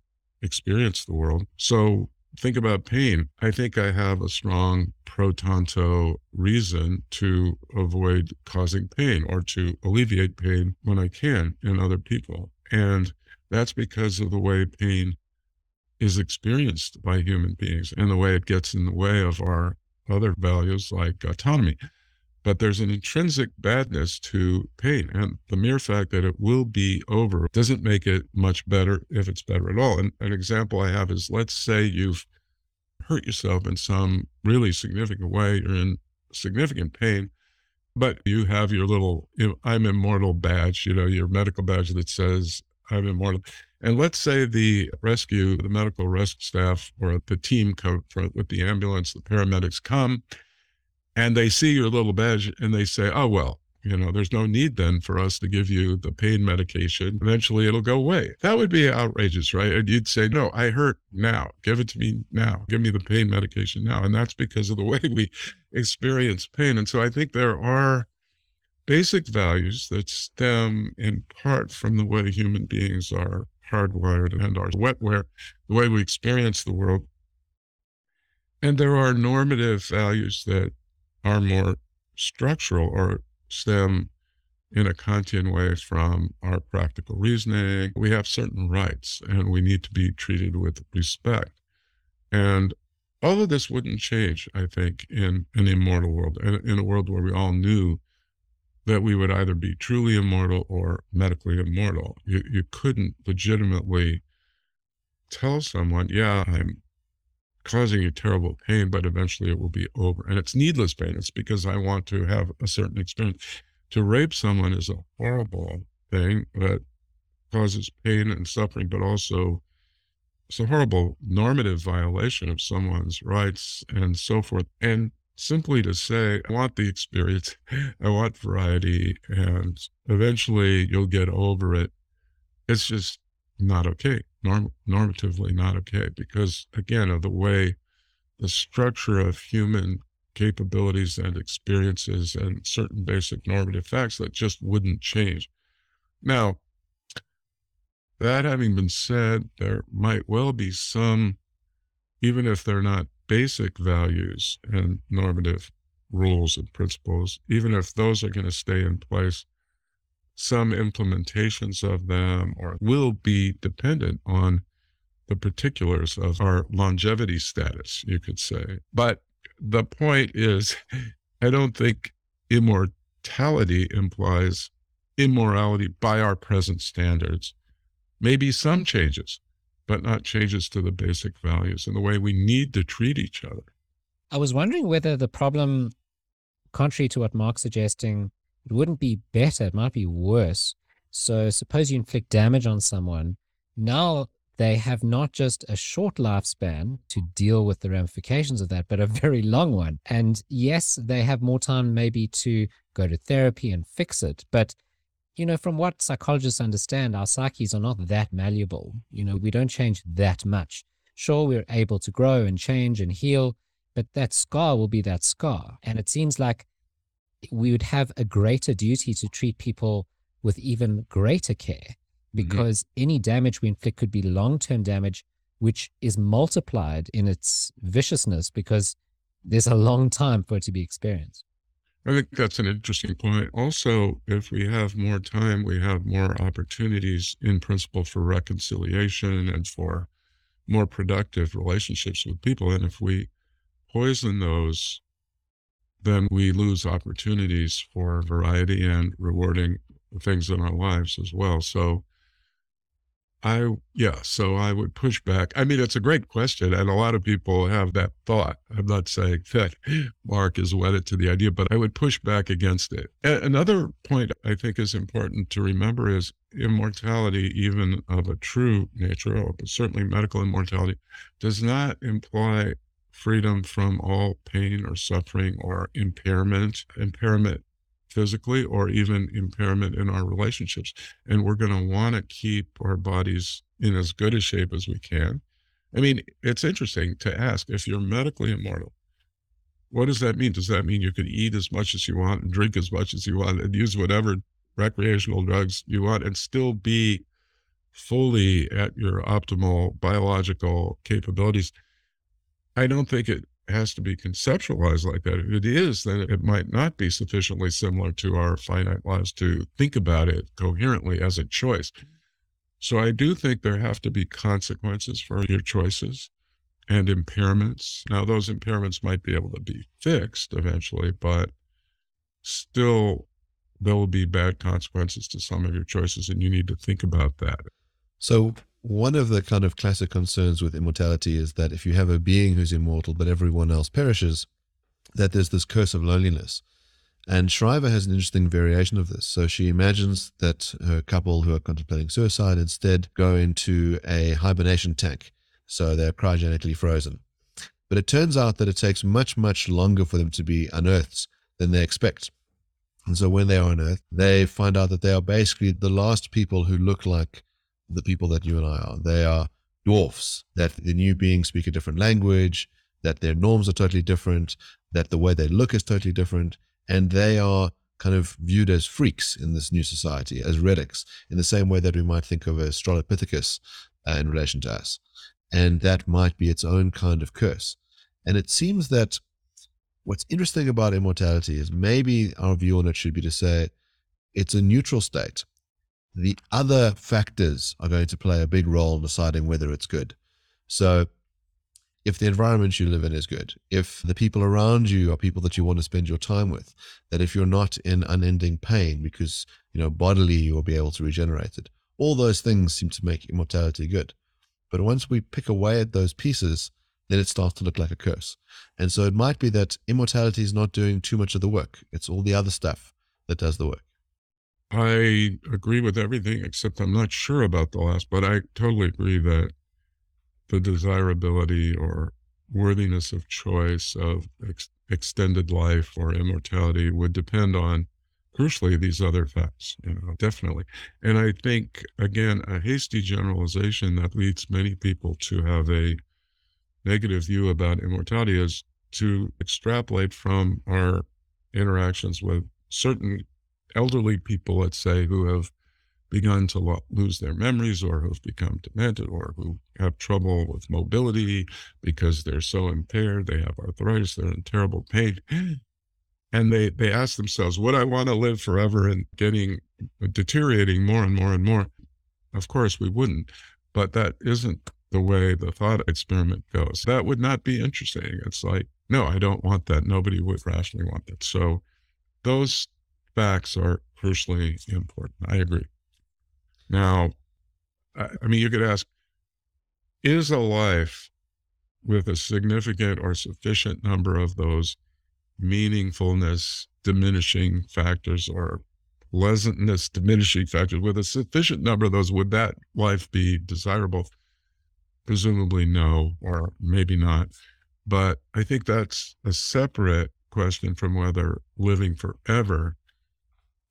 experience the world. So think about pain. I think I have a strong pro tanto reason to avoid causing pain or to alleviate pain when I can in other people. And that's because of the way pain is experienced by human beings and the way it gets in the way of our other values like autonomy but there's an intrinsic badness to pain. And the mere fact that it will be over doesn't make it much better if it's better at all. And an example I have is let's say you've hurt yourself in some really significant way, you're in significant pain, but you have your little I'm immortal badge, you know, your medical badge that says I'm immortal. And let's say the rescue, the medical rescue staff or the team come with the ambulance, the paramedics come and they see your little badge and they say, oh, well, you know, there's no need then for us to give you the pain medication. Eventually it'll go away. That would be outrageous, right? And you'd say, no, I hurt now. Give it to me now. Give me the pain medication now. And that's because of the (laughs) way we experience pain. And so I think there are basic values that stem in part from the way human beings are hardwired and are wetware, the way we experience the world. And there are normative values that are more structural or stem in a Kantian way from our practical reasoning. We have certain rights and we need to be treated with respect. And all of this wouldn't change, I think, in an immortal world, in, a world where we all knew that we would either be truly immortal or medically immortal. You, you couldn't legitimately tell someone, yeah, I'm causing you terrible pain, but eventually it will be over. And it's needless pain. It's because I want to have a certain experience. To rape someone is a horrible thing that causes pain and suffering, but also it's a horrible normative violation of someone's rights and so forth. And simply to say, I want the experience, (laughs) I want variety, and eventually you'll get over it. It's just not okay, norm- normatively not okay, because again, of the way the structure of human capabilities and experiences and certain basic normative facts that just wouldn't change. Now, that having been said, there might well be some, even if they're not basic values and normative rules and principles, even if those are going to stay in place, some implementations of them or will be dependent on the particulars of our longevity status, you could say. But the point is, (laughs) I don't think immortality implies immorality by our present standards. Maybe some changes, but not changes to the basic values and the way we need to treat each other. I was wondering whether the problem, contrary to what Mark's suggesting, it wouldn't be better, it might be worse. So suppose you inflict damage on someone. Now they have not just a short lifespan to deal with the ramifications of that, but a very long one. And yes, they have more time maybe to go to therapy and fix it. But, you know, from what psychologists understand, our psyches are not that malleable. You know, we don't change that much. Sure, we're able to grow and change and heal, but that scar will be that scar. And it seems like we would have a greater duty to treat people with even greater care mm-hmm. because mm-hmm. any damage we inflict could be long term damage, which is multiplied in its viciousness because there's a long time for it to be experienced. I think that's an interesting point. Also, if we have more time, we have more opportunities in principle for reconciliation and for more productive relationships with people. And if we poison those, then we lose opportunities for variety and rewarding things in our lives as well. So I, yeah, so I would push back. I mean, it's a great question, and a lot of people have that thought. I'm not saying (laughs) that Mark is wedded to the idea, but I would push back against it. another point I think is important to remember is immortality, even of a true nature, or certainly medical immortality, does not imply freedom from all pain or suffering or impairment. Impairment physically or even impairment in our relationships. And we're going to want to keep our bodies in as good a shape as we can. I mean, it's interesting to ask if you're medically immortal, what does that mean? Does that mean you can eat as much as you want and drink as much as you want and use whatever recreational drugs you want and still be fully at your optimal biological capabilities? I don't think it has to be conceptualized like that. If it is, then it might not be sufficiently similar to our finite lives to think about it coherently as a choice. So I do think there have to be consequences for your choices and impairments. Now, those impairments might be able to be fixed eventually, but still there will be bad consequences to some of your choices, and you need to think about that. So, one of the kind of classic concerns with immortality is that if you have a being who's immortal but everyone else perishes, that there's this curse of loneliness. And Shriver has an interesting variation of this. So she imagines that her couple who are contemplating suicide instead go into a hibernation tank. So they're cryogenically frozen. But it turns out that it takes much, much longer for them to be unearthed than they expect. And so when they are unearthed, they find out that they are basically the last people who look like the people that you and I are. They are dwarfs, that the new beings speak a different language, that their norms are totally different, that the way they look is totally different, and they are kind of viewed as freaks in this new society, as relics, in the same way that we might think of Australopithecus uh, in relation to us. And that might be its own kind of curse. And it seems that what's interesting about immortality is maybe our view on it should be to say it's a neutral state the other factors are going to play a big role in deciding whether it's good. So, if the environment you live in is good, if the people around you are people that you want to spend your time with, that if you're not in unending pain because, you know, bodily you will be able to regenerate it, all those things seem to make immortality good. But once we pick away at those pieces, then it starts to look like a curse. And so it might be that immortality is not doing too much of the work. It's all the other stuff that does the work. I agree with everything except I'm not sure about the last, but I totally agree that the desirability or worthiness of choice of ex- extended life or immortality would depend on crucially these other facts you know definitely. And i think again a hasty generalization that leads many people to have a negative view about immortality is to extrapolate from our interactions with certain elderly people, let's say, who have begun to lo- lose their memories or who've become demented or who have trouble with mobility because they're so impaired, they have arthritis, they're in terrible pain. And they, they ask themselves, would I want to live forever and getting deteriorating more and more and more? Of course, we wouldn't. But that isn't the way the thought experiment goes. That would not be interesting. It's like, no, I don't want that. Nobody would rationally want that. So those facts are crucially important. I agree. Now, I mean, you could ask is a life with a significant or sufficient number of those meaningfulness diminishing factors or pleasantness diminishing factors, with a sufficient number of those, would that life be desirable? Presumably no, or maybe not. But I think that's a separate question from whether living forever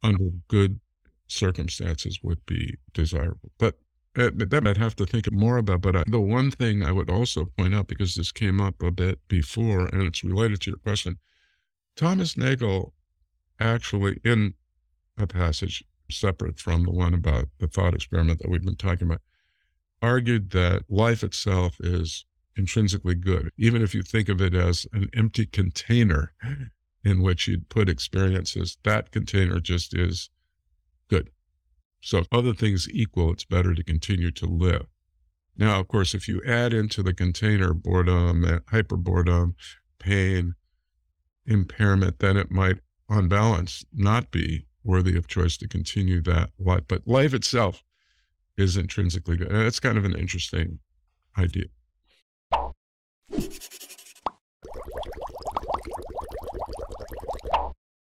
under good circumstances would be desirable. But uh, that I'd have to think more about. But I, the one thing I would also point out, because this came up a bit before and it's related to your question, Thomas Nagel actually, in a passage separate from the one about the thought experiment that we've been talking about, argued that life itself is intrinsically good, even if you think of it as an empty container in which you'd put experiences, that container just is good. So, if other things equal, it's better to continue to live. Now, of course, if you add into the container boredom, uh, hyperboredom, pain, impairment, then it might, on balance, not be worthy of choice to continue that life. But life itself is intrinsically good. And it's kind of an interesting idea.